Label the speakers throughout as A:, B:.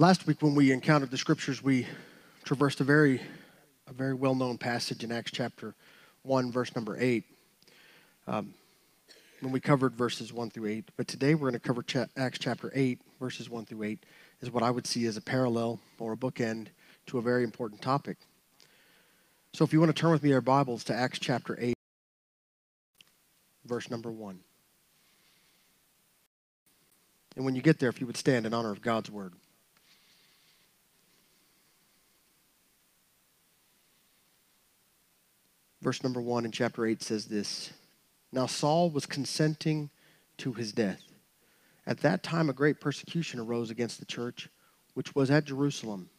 A: Last week, when we encountered the scriptures, we traversed a very, a very well-known passage in Acts chapter one, verse number eight. Um, when we covered verses one through eight, but today we're going to cover cha- Acts chapter eight, verses one through eight, is what I would see as a parallel or a bookend to a very important topic. So, if you want to turn with me our Bibles to Acts chapter eight, verse number one. And when you get there, if you would stand in honor of God's word. Verse number one in chapter 8 says this Now Saul was consenting to his death. At that time, a great persecution arose against the church, which was at Jerusalem.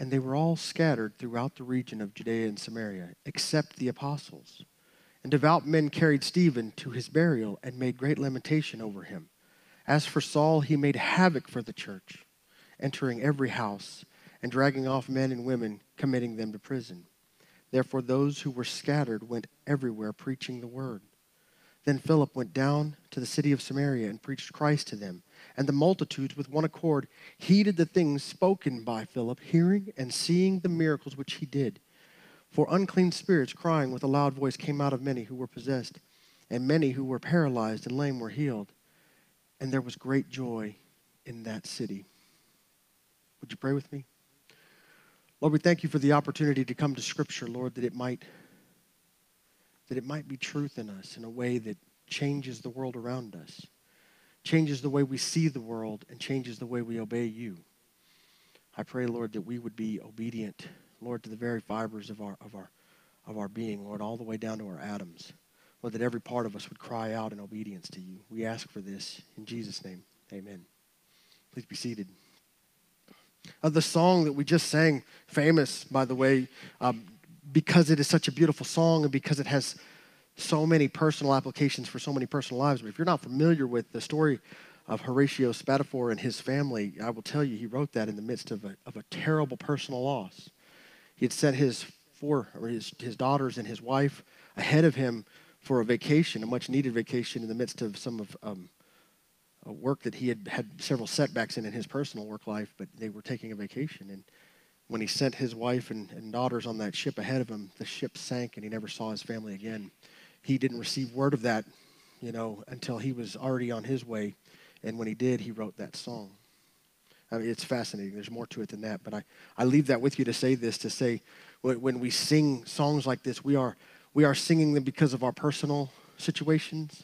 A: And they were all scattered throughout the region of Judea and Samaria, except the apostles. And devout men carried Stephen to his burial and made great lamentation over him. As for Saul, he made havoc for the church, entering every house and dragging off men and women, committing them to prison. Therefore, those who were scattered went everywhere preaching the word. Then Philip went down to the city of Samaria and preached Christ to them. And the multitudes, with one accord, heeded the things spoken by Philip, hearing and seeing the miracles which he did. For unclean spirits, crying with a loud voice, came out of many who were possessed, and many who were paralyzed and lame were healed. And there was great joy in that city. Would you pray with me? Lord, we thank you for the opportunity to come to Scripture, Lord, that it might that it might be truth in us in a way that changes the world around us, changes the way we see the world, and changes the way we obey you. I pray, Lord, that we would be obedient, Lord, to the very fibers of our of our of our being, Lord, all the way down to our atoms. Lord, that every part of us would cry out in obedience to you. We ask for this in Jesus' name. Amen. Please be seated of the song that we just sang, famous, by the way, um, because it is such a beautiful song and because it has so many personal applications for so many personal lives. But if you're not familiar with the story of Horatio Spatafor and his family, I will tell you he wrote that in the midst of a, of a terrible personal loss. He had sent his four, or his, his daughters and his wife ahead of him for a vacation, a much needed vacation in the midst of some of um, work that he had had several setbacks in in his personal work life, but they were taking a vacation. And when he sent his wife and, and daughters on that ship ahead of him, the ship sank and he never saw his family again. He didn't receive word of that, you know, until he was already on his way. And when he did, he wrote that song. I mean, it's fascinating. There's more to it than that. But I, I leave that with you to say this to say, when we sing songs like this, we are, we are singing them because of our personal situations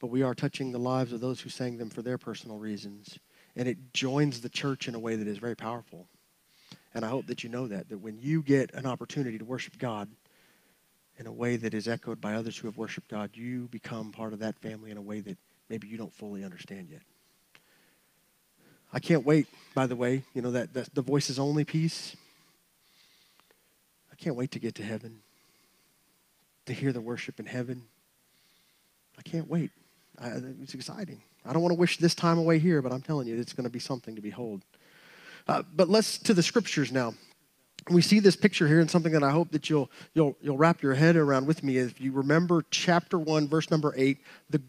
A: but we are touching the lives of those who sang them for their personal reasons. And it joins the church in a way that is very powerful. And I hope that you know that, that when you get an opportunity to worship God in a way that is echoed by others who have worshiped God, you become part of that family in a way that maybe you don't fully understand yet. I can't wait, by the way, you know, that, that the voices only piece. I can't wait to get to heaven, to hear the worship in heaven. I can't wait. I, it's exciting. I don't want to wish this time away here, but I'm telling you, it's going to be something to behold. Uh, but let's to the scriptures now. We see this picture here, and something that I hope that you'll you'll you'll wrap your head around with me. If you remember chapter one, verse number eight, the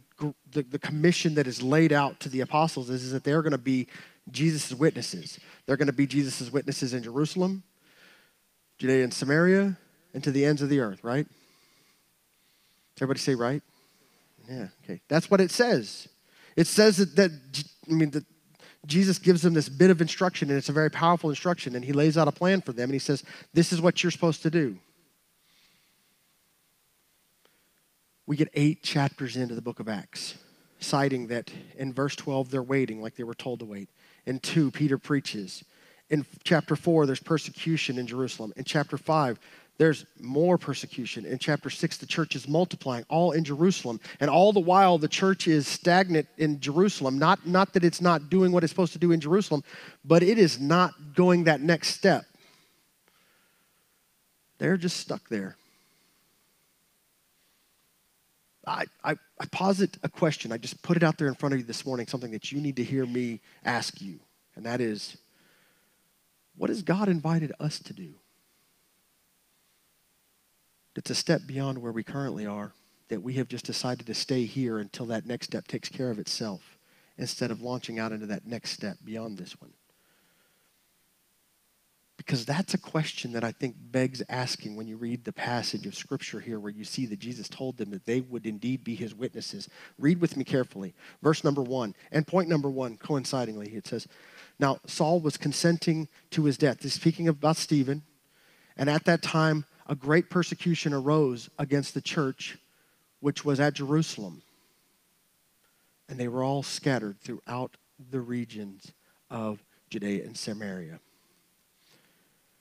A: the, the commission that is laid out to the apostles is, is that they're going to be Jesus' witnesses. They're going to be Jesus' witnesses in Jerusalem, Judea and Samaria, and to the ends of the earth, right? Does Everybody say right? Yeah, okay. That's what it says. It says that, that I mean, that Jesus gives them this bit of instruction, and it's a very powerful instruction, and he lays out a plan for them, and he says, This is what you're supposed to do. We get eight chapters into the book of Acts, citing that in verse 12, they're waiting like they were told to wait. In 2, Peter preaches. In chapter 4, there's persecution in Jerusalem. In chapter 5, there's more persecution. In chapter 6, the church is multiplying, all in Jerusalem. And all the while, the church is stagnant in Jerusalem. Not, not that it's not doing what it's supposed to do in Jerusalem, but it is not going that next step. They're just stuck there. I, I, I posit a question. I just put it out there in front of you this morning, something that you need to hear me ask you. And that is, what has God invited us to do? It's a step beyond where we currently are, that we have just decided to stay here until that next step takes care of itself instead of launching out into that next step beyond this one. Because that's a question that I think begs asking when you read the passage of scripture here where you see that Jesus told them that they would indeed be his witnesses. Read with me carefully. Verse number one, and point number one, coincidingly, it says, Now Saul was consenting to his death. He's speaking about Stephen. And at that time, a great persecution arose against the church, which was at Jerusalem. And they were all scattered throughout the regions of Judea and Samaria.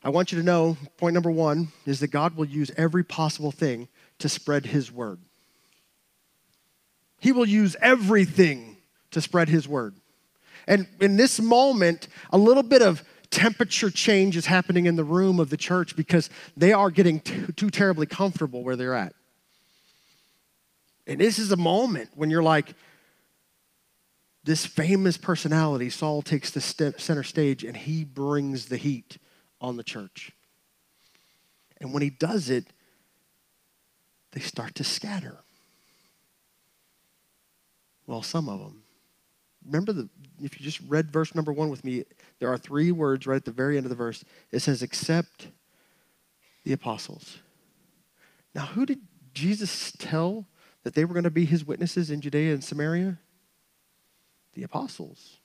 A: I want you to know point number one is that God will use every possible thing to spread his word. He will use everything to spread his word. And in this moment, a little bit of temperature change is happening in the room of the church because they are getting too, too terribly comfortable where they're at. And this is a moment when you're like, this famous personality, Saul takes the center stage and he brings the heat on the church. And when he does it, they start to scatter. Well, some of them. Remember the if you just read verse number 1 with me, there are three words right at the very end of the verse. It says except the apostles. Now, who did Jesus tell that they were going to be his witnesses in Judea and Samaria? The apostles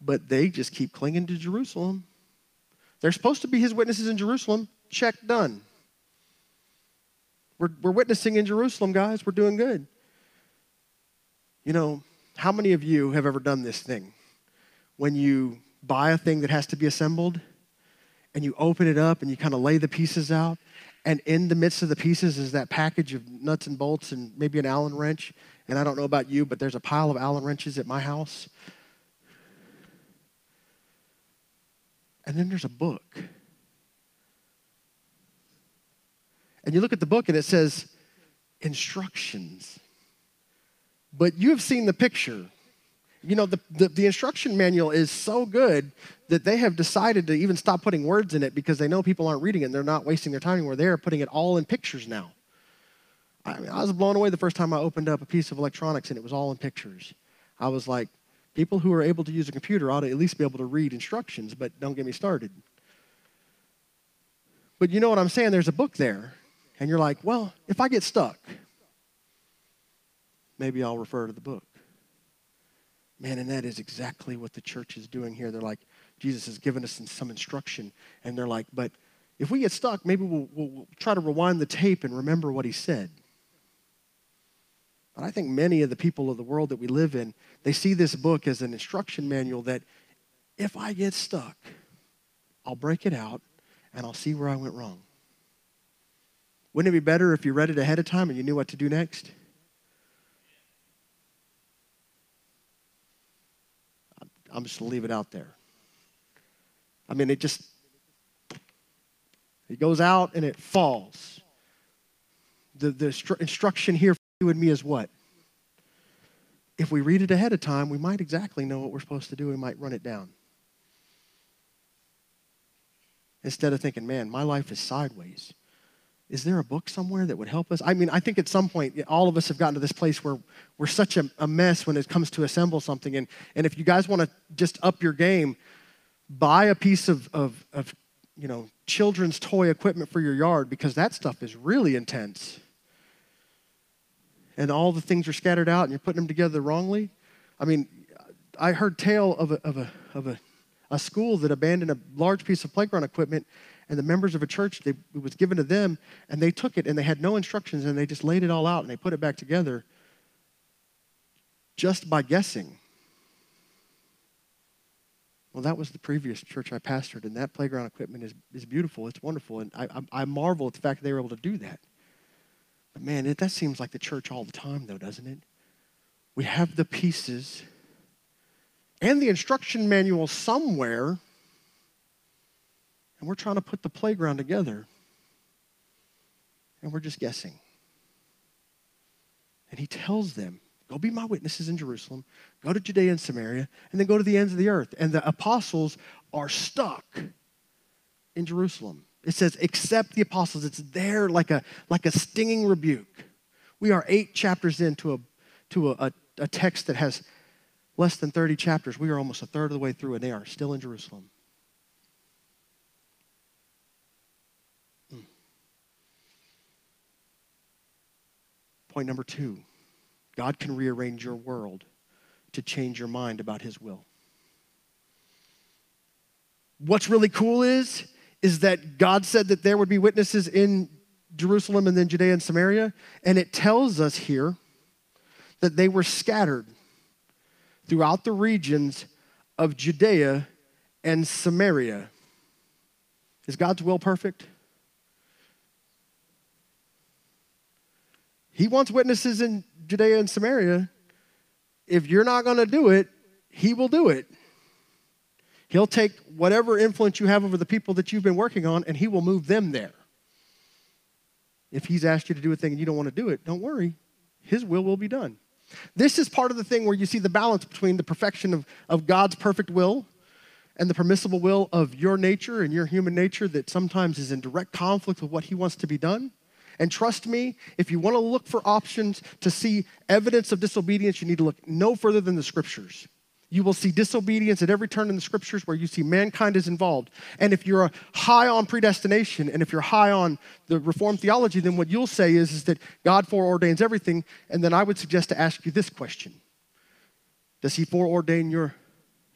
A: but they just keep clinging to Jerusalem. They're supposed to be his witnesses in Jerusalem. Check done. We're, we're witnessing in Jerusalem, guys. We're doing good. You know, how many of you have ever done this thing? When you buy a thing that has to be assembled and you open it up and you kind of lay the pieces out, and in the midst of the pieces is that package of nuts and bolts and maybe an Allen wrench. And I don't know about you, but there's a pile of Allen wrenches at my house And then there's a book. And you look at the book and it says instructions. But you have seen the picture. You know, the, the, the, instruction manual is so good that they have decided to even stop putting words in it because they know people aren't reading it and they're not wasting their time anymore. They're putting it all in pictures now. I, mean, I was blown away the first time I opened up a piece of electronics and it was all in pictures. I was like, People who are able to use a computer ought to at least be able to read instructions, but don't get me started. But you know what I'm saying? There's a book there, and you're like, well, if I get stuck, maybe I'll refer to the book. Man, and that is exactly what the church is doing here. They're like, Jesus has given us some instruction, and they're like, but if we get stuck, maybe we'll, we'll, we'll try to rewind the tape and remember what he said. But I think many of the people of the world that we live in, they see this book as an instruction manual that if I get stuck, I'll break it out and I'll see where I went wrong. Wouldn't it be better if you read it ahead of time and you knew what to do next? I'm just to leave it out there. I mean, it just, it goes out and it falls. The, the instruction here for you and me is what? If we read it ahead of time, we might exactly know what we're supposed to do. We might run it down. Instead of thinking, man, my life is sideways. Is there a book somewhere that would help us? I mean, I think at some point, all of us have gotten to this place where we're such a, a mess when it comes to assemble something. And, and if you guys want to just up your game, buy a piece of, of, of you know, children's toy equipment for your yard because that stuff is really intense and all the things are scattered out and you're putting them together wrongly. I mean, I heard tale of a, of a, of a, a school that abandoned a large piece of playground equipment and the members of a church, they, it was given to them and they took it and they had no instructions and they just laid it all out and they put it back together just by guessing. Well, that was the previous church I pastored, and that playground equipment is, is beautiful. It's wonderful. And I, I, I marvel at the fact that they were able to do that. But man, it, that seems like the church all the time, though, doesn't it? We have the pieces and the instruction manual somewhere, and we're trying to put the playground together, and we're just guessing. And he tells them, Go be my witnesses in Jerusalem, go to Judea and Samaria, and then go to the ends of the earth. And the apostles are stuck in Jerusalem. It says, except the apostles. It's there like a, like a stinging rebuke. We are eight chapters into a, to a, a, a text that has less than 30 chapters. We are almost a third of the way through, and they are still in Jerusalem. Point number two God can rearrange your world to change your mind about his will. What's really cool is is that God said that there would be witnesses in Jerusalem and then Judea and Samaria, and it tells us here that they were scattered throughout the regions of Judea and Samaria. Is God's will perfect? He wants witnesses in Judea and Samaria. If you're not going to do it, He will do it. He'll take whatever influence you have over the people that you've been working on and He will move them there. If He's asked you to do a thing and you don't want to do it, don't worry. His will will be done. This is part of the thing where you see the balance between the perfection of, of God's perfect will and the permissible will of your nature and your human nature that sometimes is in direct conflict with what He wants to be done. And trust me, if you want to look for options to see evidence of disobedience, you need to look no further than the scriptures. You will see disobedience at every turn in the scriptures where you see mankind is involved. And if you're high on predestination and if you're high on the Reformed theology, then what you'll say is, is that God foreordains everything. And then I would suggest to ask you this question Does He foreordain your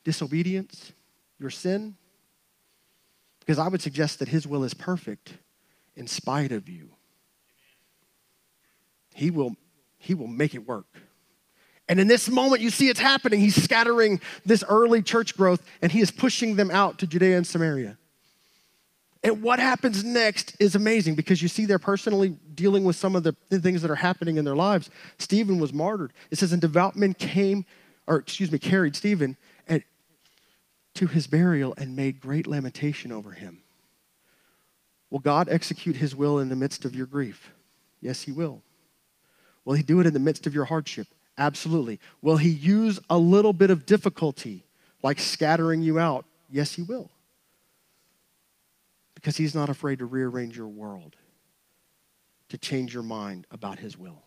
A: disobedience, your sin? Because I would suggest that His will is perfect in spite of you. He will, he will make it work. And in this moment, you see it's happening. He's scattering this early church growth and he is pushing them out to Judea and Samaria. And what happens next is amazing because you see they're personally dealing with some of the things that are happening in their lives. Stephen was martyred. It says, and devout men came, or excuse me, carried Stephen at, to his burial and made great lamentation over him. Will God execute his will in the midst of your grief? Yes, he will. Will he do it in the midst of your hardship? Absolutely. Will he use a little bit of difficulty, like scattering you out? Yes, he will. Because he's not afraid to rearrange your world, to change your mind about his will.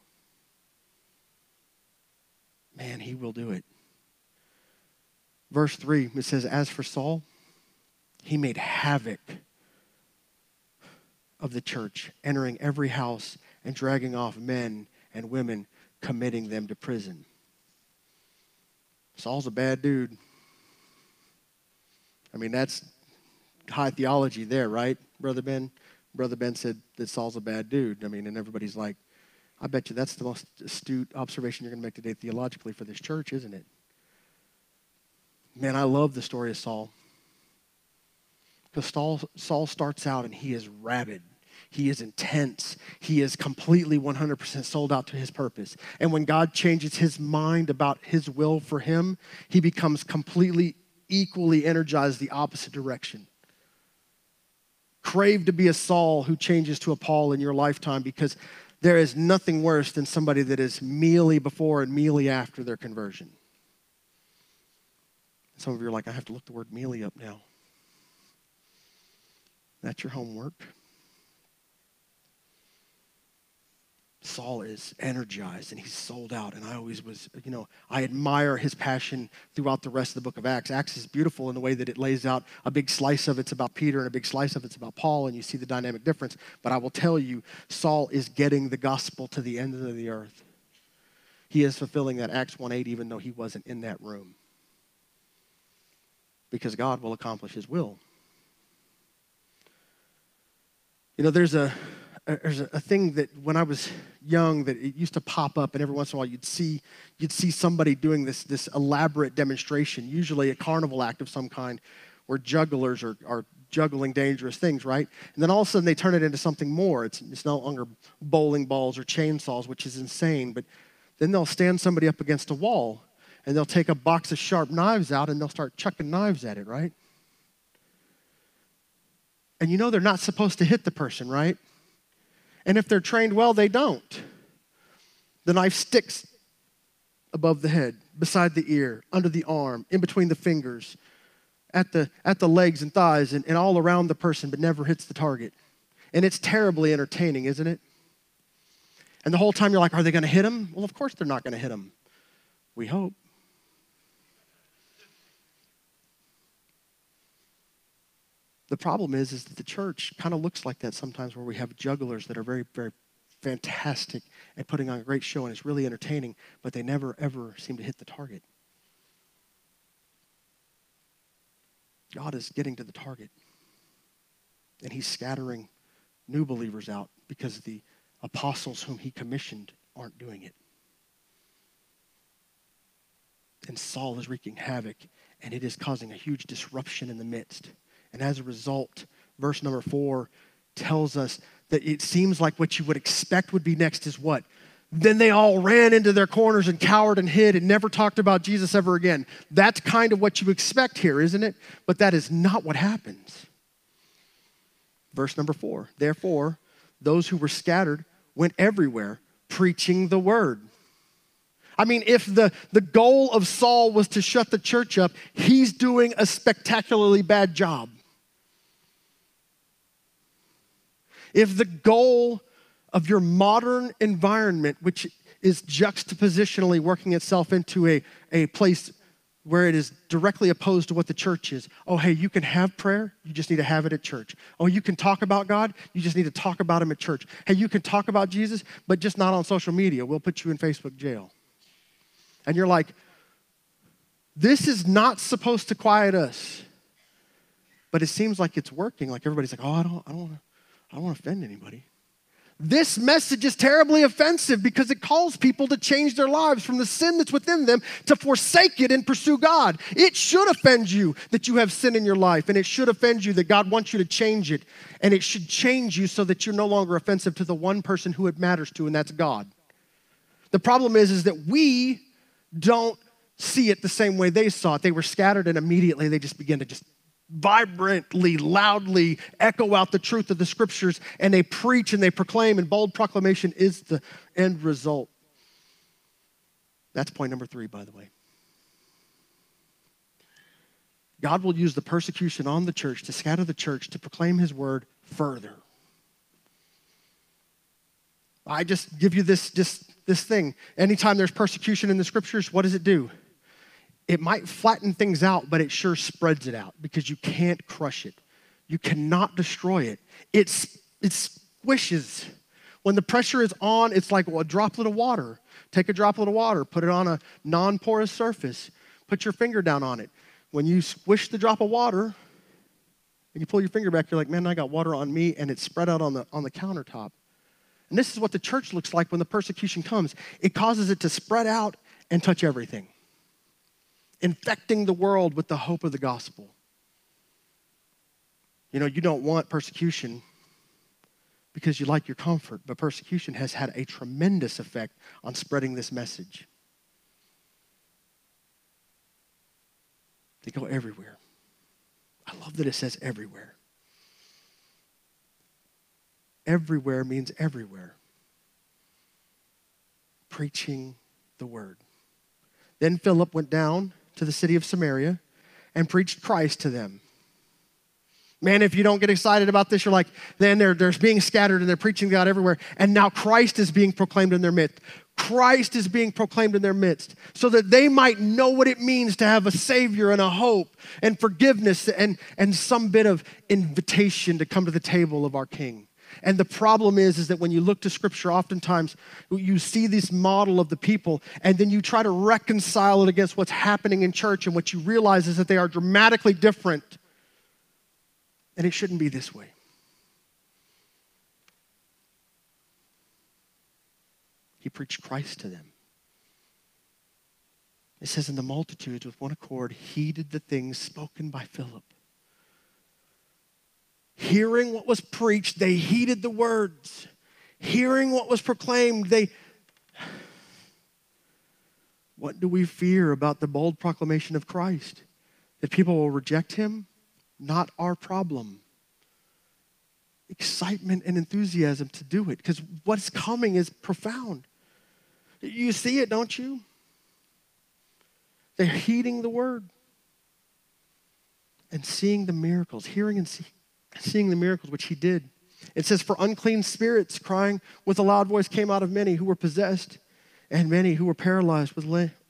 A: Man, he will do it. Verse 3, it says, As for Saul, he made havoc of the church, entering every house and dragging off men and women committing them to prison. Saul's a bad dude. I mean, that's high theology there, right, Brother Ben? Brother Ben said that Saul's a bad dude. I mean, and everybody's like, I bet you that's the most astute observation you're going to make today theologically for this church, isn't it? Man, I love the story of Saul. Because Saul, Saul starts out and he is rabid. He is intense. He is completely 100% sold out to his purpose. And when God changes his mind about his will for him, he becomes completely, equally energized the opposite direction. Crave to be a Saul who changes to a Paul in your lifetime because there is nothing worse than somebody that is mealy before and mealy after their conversion. Some of you are like, I have to look the word mealy up now. That's your homework. Saul is energized and he's sold out. And I always was, you know, I admire his passion throughout the rest of the book of Acts. Acts is beautiful in the way that it lays out a big slice of it's about Peter and a big slice of it's about Paul, and you see the dynamic difference. But I will tell you, Saul is getting the gospel to the end of the earth. He is fulfilling that Acts 1 8, even though he wasn't in that room. Because God will accomplish his will. You know, there's a there's a, thing that when I was young that it used to pop up, and every once in a while you'd see you'd see somebody doing this this elaborate demonstration, usually a carnival act of some kind, where jugglers are, are juggling dangerous things, right? And then all of a sudden they turn it into something more. It's it's no longer bowling balls or chainsaws, which is insane. But then they'll stand somebody up against a wall, and they'll take a box of sharp knives out, and they'll start chucking knives at it, right? And you know they're not supposed to hit the person, right? And if they're trained well, they don't. The knife sticks above the head, beside the ear, under the arm, in between the fingers, at the, at the legs and thighs, and, and all around the person, but never hits the target. And it's terribly entertaining, isn't it? And the whole time you're like, are they going to hit him? Well, of course they're not going to hit him. We hope. The problem is, is that the church kind of looks like that sometimes where we have jugglers that are very, very fantastic at putting on a great show and it's really entertaining, but they never, ever seem to hit the target. God is getting to the target. And he's scattering new believers out because the apostles whom he commissioned aren't doing it. And Saul is wreaking havoc, and it is causing a huge disruption in the midst. And as a result, verse number four tells us that it seems like what you would expect would be next is what? Then they all ran into their corners and cowered and hid and never talked about Jesus ever again. That's kind of what you expect here, isn't it? But that is not what happens. Verse number four Therefore, those who were scattered went everywhere preaching the word. I mean, if the, the goal of Saul was to shut the church up, he's doing a spectacularly bad job. If the goal of your modern environment, which is juxtapositionally working itself into a, a place where it is directly opposed to what the church is. Oh, hey, you can have prayer, you just need to have it at church. Oh, you can talk about God, you just need to talk about Him at church. Hey, you can talk about Jesus, but just not on social media. We'll put you in Facebook jail. And you're like, this is not supposed to quiet us. But it seems like it's working. Like everybody's like, oh, I don't, I don't want to, I don't want to offend anybody. This message is terribly offensive because it calls people to change their lives from the sin that's within them to forsake it and pursue God. It should offend you that you have sin in your life, and it should offend you that God wants you to change it, and it should change you so that you're no longer offensive to the one person who it matters to, and that's God. The problem is, is that we don't see it the same way they saw it. They were scattered, and immediately they just began to just vibrantly, loudly echo out the truth of the scriptures and they preach and they proclaim, and bold proclamation is the end result. That's point number three, by the way. God will use the persecution on the church to scatter the church to proclaim his word further. I just give you this, this, this thing. Anytime there's persecution in the scriptures, what does it do? It might flatten things out, but it sure spreads it out because you can't crush it. You cannot destroy it. It's, it squishes. When the pressure is on, it's like a droplet of water. Take a droplet of water, put it on a non porous surface, put your finger down on it. When you squish the drop of water and you pull your finger back, you're like, man, I got water on me, and it's spread out on the, on the countertop. And this is what the church looks like when the persecution comes it causes it to spread out and touch everything infecting the world with the hope of the gospel. You know, you don't want persecution because you like your comfort, but persecution has had a tremendous effect on spreading this message. They go everywhere. I love that it says everywhere. Everywhere means everywhere. Preaching the word. Then Philip went down to the city of Samaria and preached Christ to them. Man, if you don't get excited about this, you're like, then they're, they're being scattered and they're preaching God everywhere. And now Christ is being proclaimed in their midst. Christ is being proclaimed in their midst so that they might know what it means to have a Savior and a hope and forgiveness and, and some bit of invitation to come to the table of our King. And the problem is, is that when you look to scripture, oftentimes you see this model of the people, and then you try to reconcile it against what's happening in church, and what you realize is that they are dramatically different. And it shouldn't be this way. He preached Christ to them. It says, in the multitudes with one accord heeded the things spoken by Philip Hearing what was preached, they heeded the words. Hearing what was proclaimed, they. What do we fear about the bold proclamation of Christ? That people will reject him? Not our problem. Excitement and enthusiasm to do it because what's coming is profound. You see it, don't you? They're heeding the word and seeing the miracles, hearing and seeing seeing the miracles which he did. It says, For unclean spirits crying with a loud voice came out of many who were possessed, and many who were paralyzed with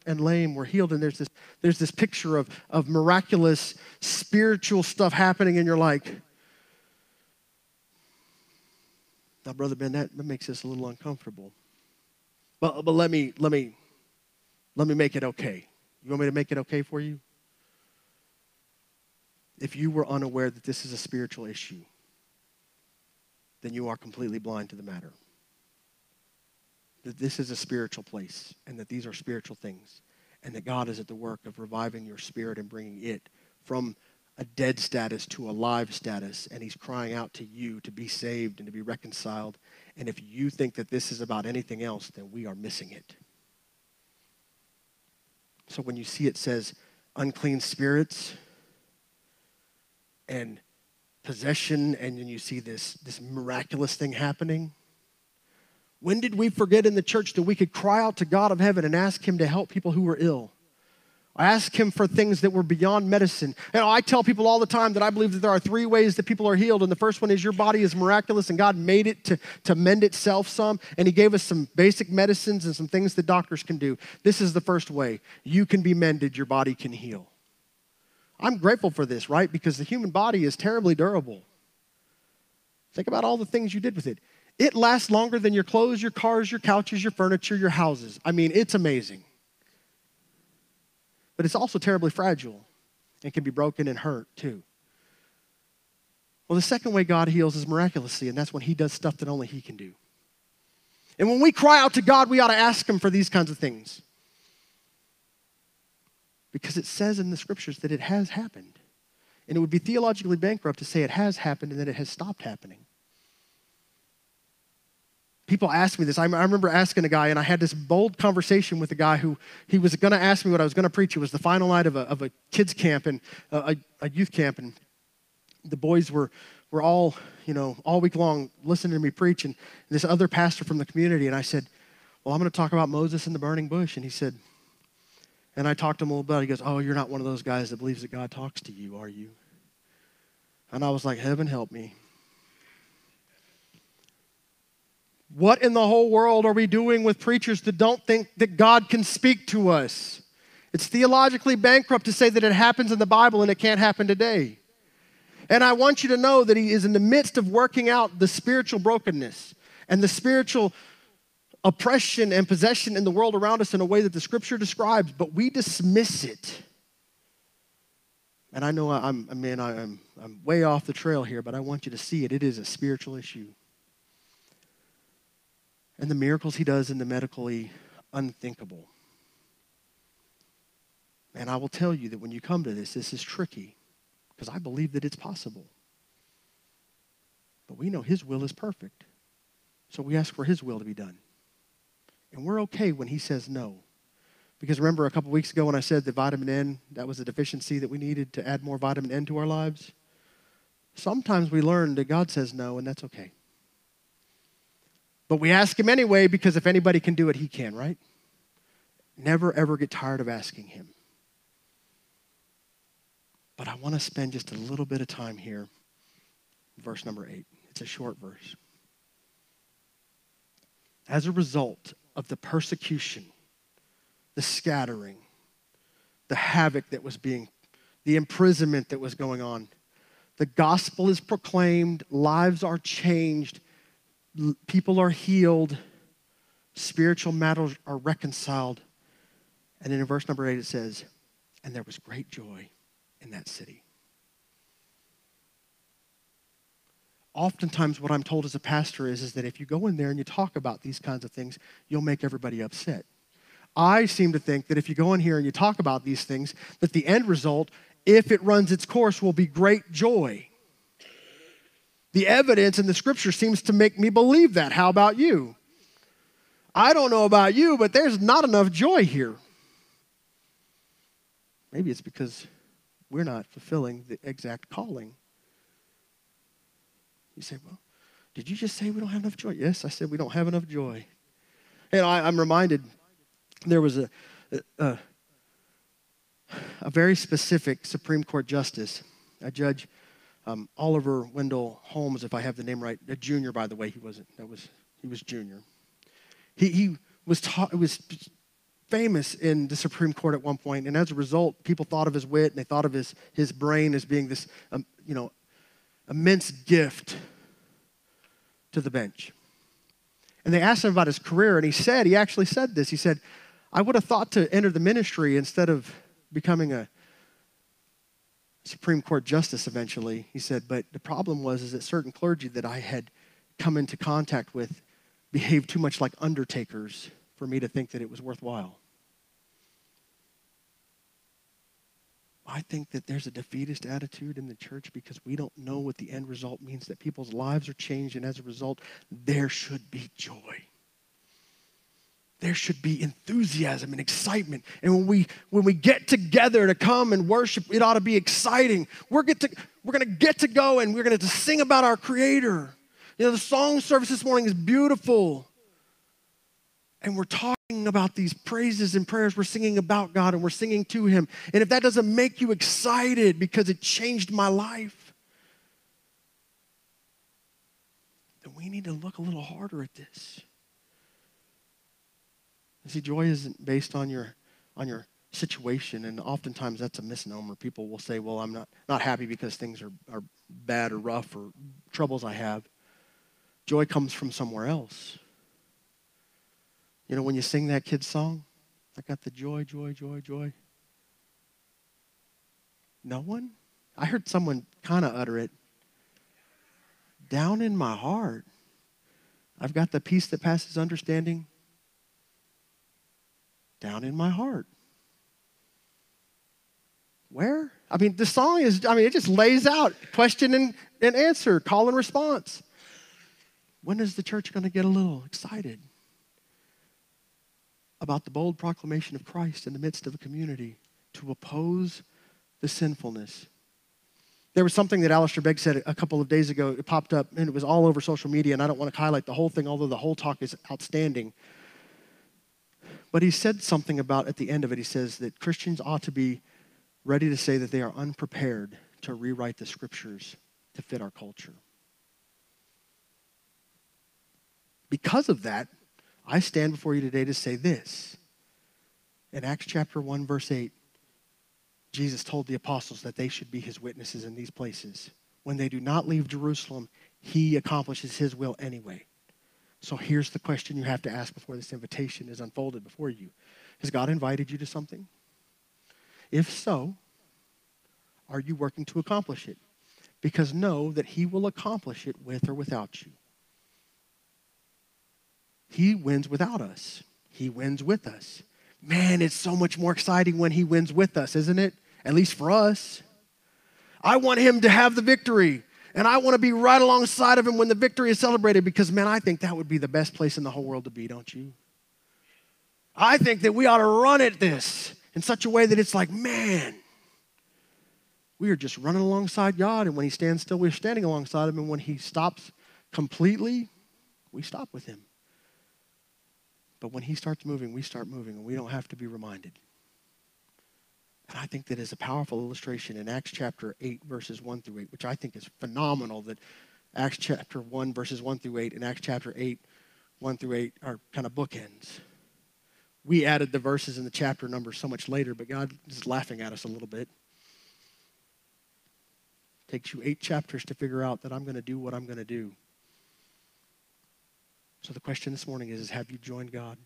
A: and lame were healed. And there's this, there's this picture of, of miraculous spiritual stuff happening, and you're like, Now, Brother Ben, that, that makes us a little uncomfortable. But, but let me let me let me make it okay. You want me to make it okay for you? If you were unaware that this is a spiritual issue, then you are completely blind to the matter. That this is a spiritual place and that these are spiritual things and that God is at the work of reviving your spirit and bringing it from a dead status to a live status, and He's crying out to you to be saved and to be reconciled. And if you think that this is about anything else, then we are missing it. So when you see it says unclean spirits and possession, and then you see this, this miraculous thing happening, when did we forget in the church that we could cry out to God of heaven and ask Him to help people who were ill? I ask him for things that were beyond medicine. And I tell people all the time that I believe that there are three ways that people are healed. And the first one is your body is miraculous and God made it to, to mend itself some. And he gave us some basic medicines and some things that doctors can do. This is the first way. You can be mended, your body can heal. I'm grateful for this, right? Because the human body is terribly durable. Think about all the things you did with it. It lasts longer than your clothes, your cars, your couches, your furniture, your houses. I mean, it's amazing. But it's also terribly fragile and can be broken and hurt too. Well, the second way God heals is miraculously, and that's when He does stuff that only He can do. And when we cry out to God, we ought to ask Him for these kinds of things. Because it says in the scriptures that it has happened. And it would be theologically bankrupt to say it has happened and that it has stopped happening people ask me this. I, I remember asking a guy, and I had this bold conversation with a guy who he was going to ask me what I was going to preach. It was the final night of a, of a kids' camp and a, a youth camp, and the boys were were all you know all week long listening to me preach, and this other pastor from the community, and I said, "Well, I'm going to talk about Moses and the burning bush," and he said. And I talked to him a little bit. He goes, Oh, you're not one of those guys that believes that God talks to you, are you? And I was like, Heaven help me. What in the whole world are we doing with preachers that don't think that God can speak to us? It's theologically bankrupt to say that it happens in the Bible and it can't happen today. And I want you to know that He is in the midst of working out the spiritual brokenness and the spiritual oppression and possession in the world around us in a way that the scripture describes, but we dismiss it. And I know I'm, I mean, I'm, I'm way off the trail here, but I want you to see it. It is a spiritual issue and the miracles he does in the medically unthinkable. And I will tell you that when you come to this, this is tricky because I believe that it's possible. But we know his will is perfect. So we ask for his will to be done. And we're okay when he says no. Because remember a couple weeks ago when I said that vitamin N, that was a deficiency that we needed to add more vitamin N to our lives? Sometimes we learn that God says no, and that's okay. But we ask him anyway because if anybody can do it, he can, right? Never ever get tired of asking him. But I want to spend just a little bit of time here. Verse number eight. It's a short verse. As a result of the persecution, the scattering, the havoc that was being, the imprisonment that was going on, the gospel is proclaimed, lives are changed, people are healed, spiritual matters are reconciled. And then in verse number eight, it says, And there was great joy in that city. Oftentimes, what I'm told as a pastor is, is that if you go in there and you talk about these kinds of things, you'll make everybody upset. I seem to think that if you go in here and you talk about these things, that the end result, if it runs its course, will be great joy. The evidence in the scripture seems to make me believe that. How about you? I don't know about you, but there's not enough joy here. Maybe it's because we're not fulfilling the exact calling. You say, well, did you just say we don't have enough joy? Yes, I said we don't have enough joy. And I, am reminded there was a, a, a very specific Supreme Court justice, a judge um, Oliver Wendell Holmes, if I have the name right, a junior, by the way, he wasn't. That was he was junior. He he was taught was famous in the Supreme Court at one point, and as a result, people thought of his wit and they thought of his his brain as being this um, you know immense gift to the bench. And they asked him about his career, and he said, he actually said this. He said, I would have thought to enter the ministry instead of becoming a Supreme Court justice eventually. He said, but the problem was is that certain clergy that I had come into contact with behaved too much like undertakers for me to think that it was worthwhile. I think that there's a defeatist attitude in the church because we don't know what the end result means, that people's lives are changed, and as a result, there should be joy. There should be enthusiasm and excitement. And when we when we get together to come and worship, it ought to be exciting. We're get to we're gonna get to go and we're gonna to sing about our creator. You know, the song service this morning is beautiful. And we're talking about these praises and prayers. We're singing about God and we're singing to Him. And if that doesn't make you excited because it changed my life, then we need to look a little harder at this. You see, joy isn't based on your on your situation, and oftentimes that's a misnomer. People will say, "Well, I'm not not happy because things are are bad or rough or troubles I have." Joy comes from somewhere else. You know, when you sing that kid's song, I got the joy, joy, joy, joy. No one? I heard someone kind of utter it. Down in my heart, I've got the peace that passes understanding down in my heart. Where? I mean, the song is, I mean, it just lays out question and, and answer, call and response. When is the church going to get a little excited about the bold proclamation of Christ in the midst of a community to oppose the sinfulness? There was something that Alistair Begg said a couple of days ago. It popped up and it was all over social media, and I don't want to highlight the whole thing, although the whole talk is outstanding. But he said something about at the end of it, he says that Christians ought to be ready to say that they are unprepared to rewrite the scriptures to fit our culture. Because of that, I stand before you today to say this. In Acts chapter 1, verse 8, Jesus told the apostles that they should be his witnesses in these places. When they do not leave Jerusalem, he accomplishes his will anyway. So here's the question you have to ask before this invitation is unfolded before you Has God invited you to something? If so, are you working to accomplish it? Because know that he will accomplish it with or without you. He wins without us, He wins with us. Man, it's so much more exciting when He wins with us, isn't it? At least for us. I want Him to have the victory. And I want to be right alongside of him when the victory is celebrated because, man, I think that would be the best place in the whole world to be, don't you? I think that we ought to run at this in such a way that it's like, man, we are just running alongside God. And when he stands still, we're standing alongside him. And when he stops completely, we stop with him. But when he starts moving, we start moving, and we don't have to be reminded. And I think that is a powerful illustration in Acts chapter 8, verses 1 through 8, which I think is phenomenal that Acts chapter 1, verses 1 through 8, and Acts chapter 8, 1 through 8 are kind of bookends. We added the verses in the chapter numbers so much later, but God is laughing at us a little bit. Takes you eight chapters to figure out that I'm going to do what I'm going to do. So the question this morning is, is have you joined God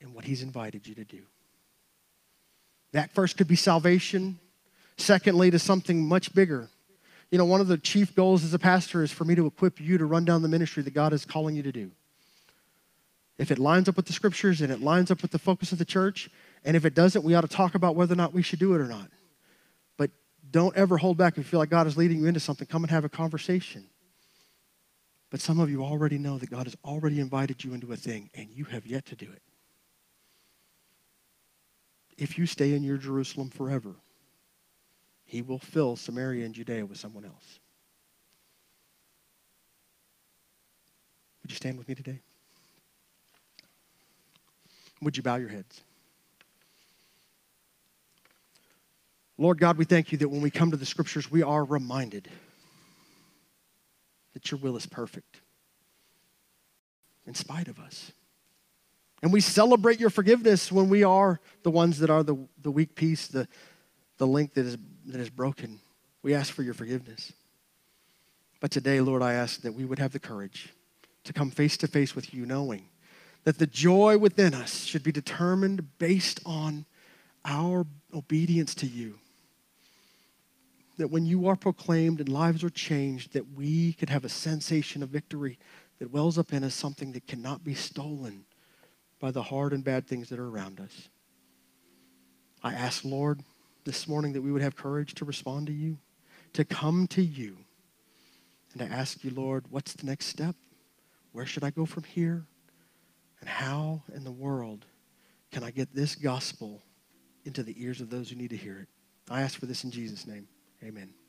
A: in what he's invited you to do? That first could be salvation. Secondly, to something much bigger. You know, one of the chief goals as a pastor is for me to equip you to run down the ministry that God is calling you to do. If it lines up with the scriptures and it lines up with the focus of the church, and if it doesn't, we ought to talk about whether or not we should do it or not. But don't ever hold back if you feel like God is leading you into something. Come and have a conversation. But some of you already know that God has already invited you into a thing and you have yet to do it. If you stay in your Jerusalem forever, he will fill Samaria and Judea with someone else. Would you stand with me today? Would you bow your heads? Lord God, we thank you that when we come to the scriptures, we are reminded that your will is perfect in spite of us. And we celebrate your forgiveness when we are the ones that are the, the weak piece, the, the link that is, that is broken. We ask for your forgiveness. But today, Lord, I ask that we would have the courage to come face to face with you, knowing that the joy within us should be determined based on our obedience to you. That when you are proclaimed and lives are changed, that we could have a sensation of victory that wells up in us something that cannot be stolen by the hard and bad things that are around us. I ask, Lord, this morning that we would have courage to respond to you, to come to you, and to ask you, Lord, what's the next step? Where should I go from here? And how in the world can I get this gospel into the ears of those who need to hear it? I ask for this in Jesus' name. Amen.